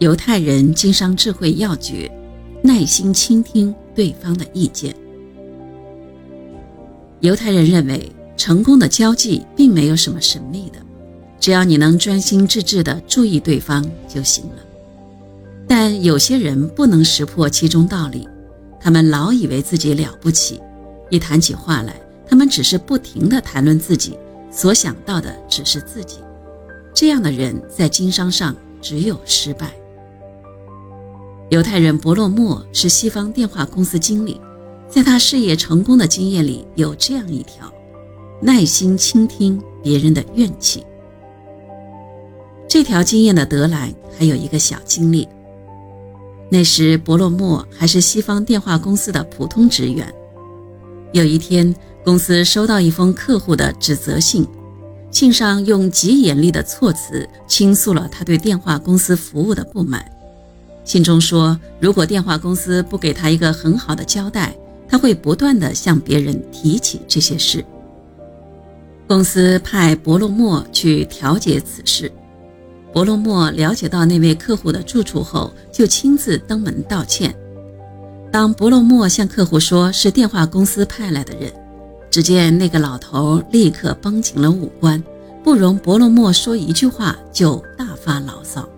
犹太人经商智慧要诀：耐心倾听对方的意见。犹太人认为，成功的交际并没有什么神秘的，只要你能专心致志地注意对方就行了。但有些人不能识破其中道理，他们老以为自己了不起，一谈起话来，他们只是不停地谈论自己，所想到的只是自己。这样的人在经商上只有失败。犹太人伯洛莫是西方电话公司经理，在他事业成功的经验里有这样一条：耐心倾听别人的怨气。这条经验的得来还有一个小经历。那时伯洛莫还是西方电话公司的普通职员。有一天，公司收到一封客户的指责信，信上用极严厉的措辞倾诉了他对电话公司服务的不满。信中说，如果电话公司不给他一个很好的交代，他会不断的向别人提起这些事。公司派伯洛莫去调解此事。伯洛莫了解到那位客户的住处后，就亲自登门道歉。当伯洛莫向客户说是电话公司派来的人，只见那个老头立刻绷紧了五官，不容伯洛莫说一句话，就大发牢骚。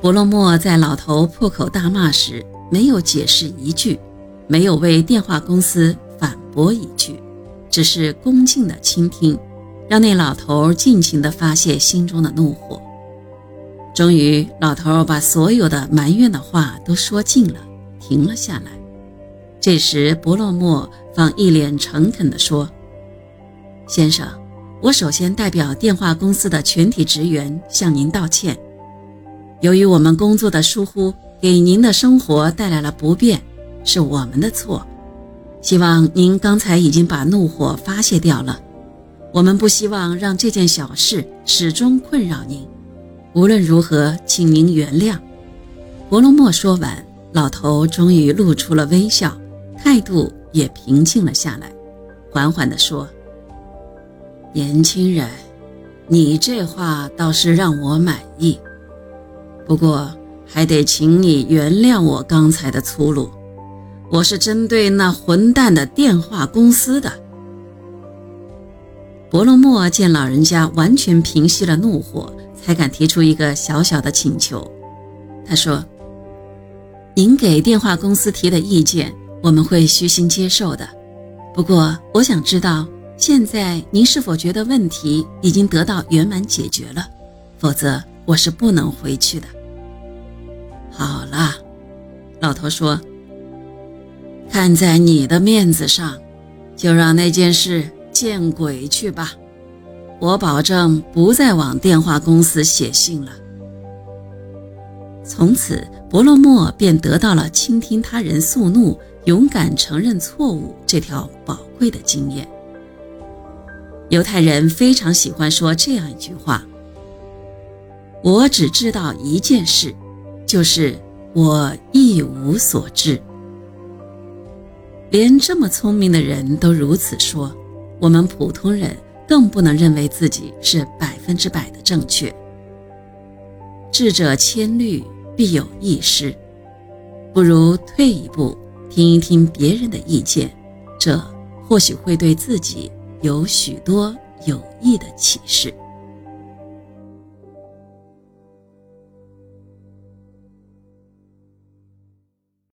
伯洛莫在老头破口大骂时，没有解释一句，没有为电话公司反驳一句，只是恭敬地倾听，让那老头尽情地发泄心中的怒火。终于，老头把所有的埋怨的话都说尽了，停了下来。这时，伯洛莫方一脸诚恳地说：“先生，我首先代表电话公司的全体职员向您道歉。”由于我们工作的疏忽，给您的生活带来了不便，是我们的错。希望您刚才已经把怒火发泄掉了。我们不希望让这件小事始终困扰您。无论如何，请您原谅。伯罗莫说完，老头终于露出了微笑，态度也平静了下来，缓缓地说：“年轻人，你这话倒是让我满意。”不过还得请你原谅我刚才的粗鲁，我是针对那混蛋的电话公司的。伯罗莫见老人家完全平息了怒火，才敢提出一个小小的请求。他说：“您给电话公司提的意见，我们会虚心接受的。不过，我想知道，现在您是否觉得问题已经得到圆满解决了？否则，我是不能回去的。”好了，老头说：“看在你的面子上，就让那件事见鬼去吧。我保证不再往电话公司写信了。”从此，伯洛莫便得到了倾听他人诉怒、勇敢承认错误这条宝贵的经验。犹太人非常喜欢说这样一句话：“我只知道一件事。”就是我一无所知，连这么聪明的人都如此说，我们普通人更不能认为自己是百分之百的正确。智者千虑，必有一失，不如退一步，听一听别人的意见，这或许会对自己有许多有益的启示。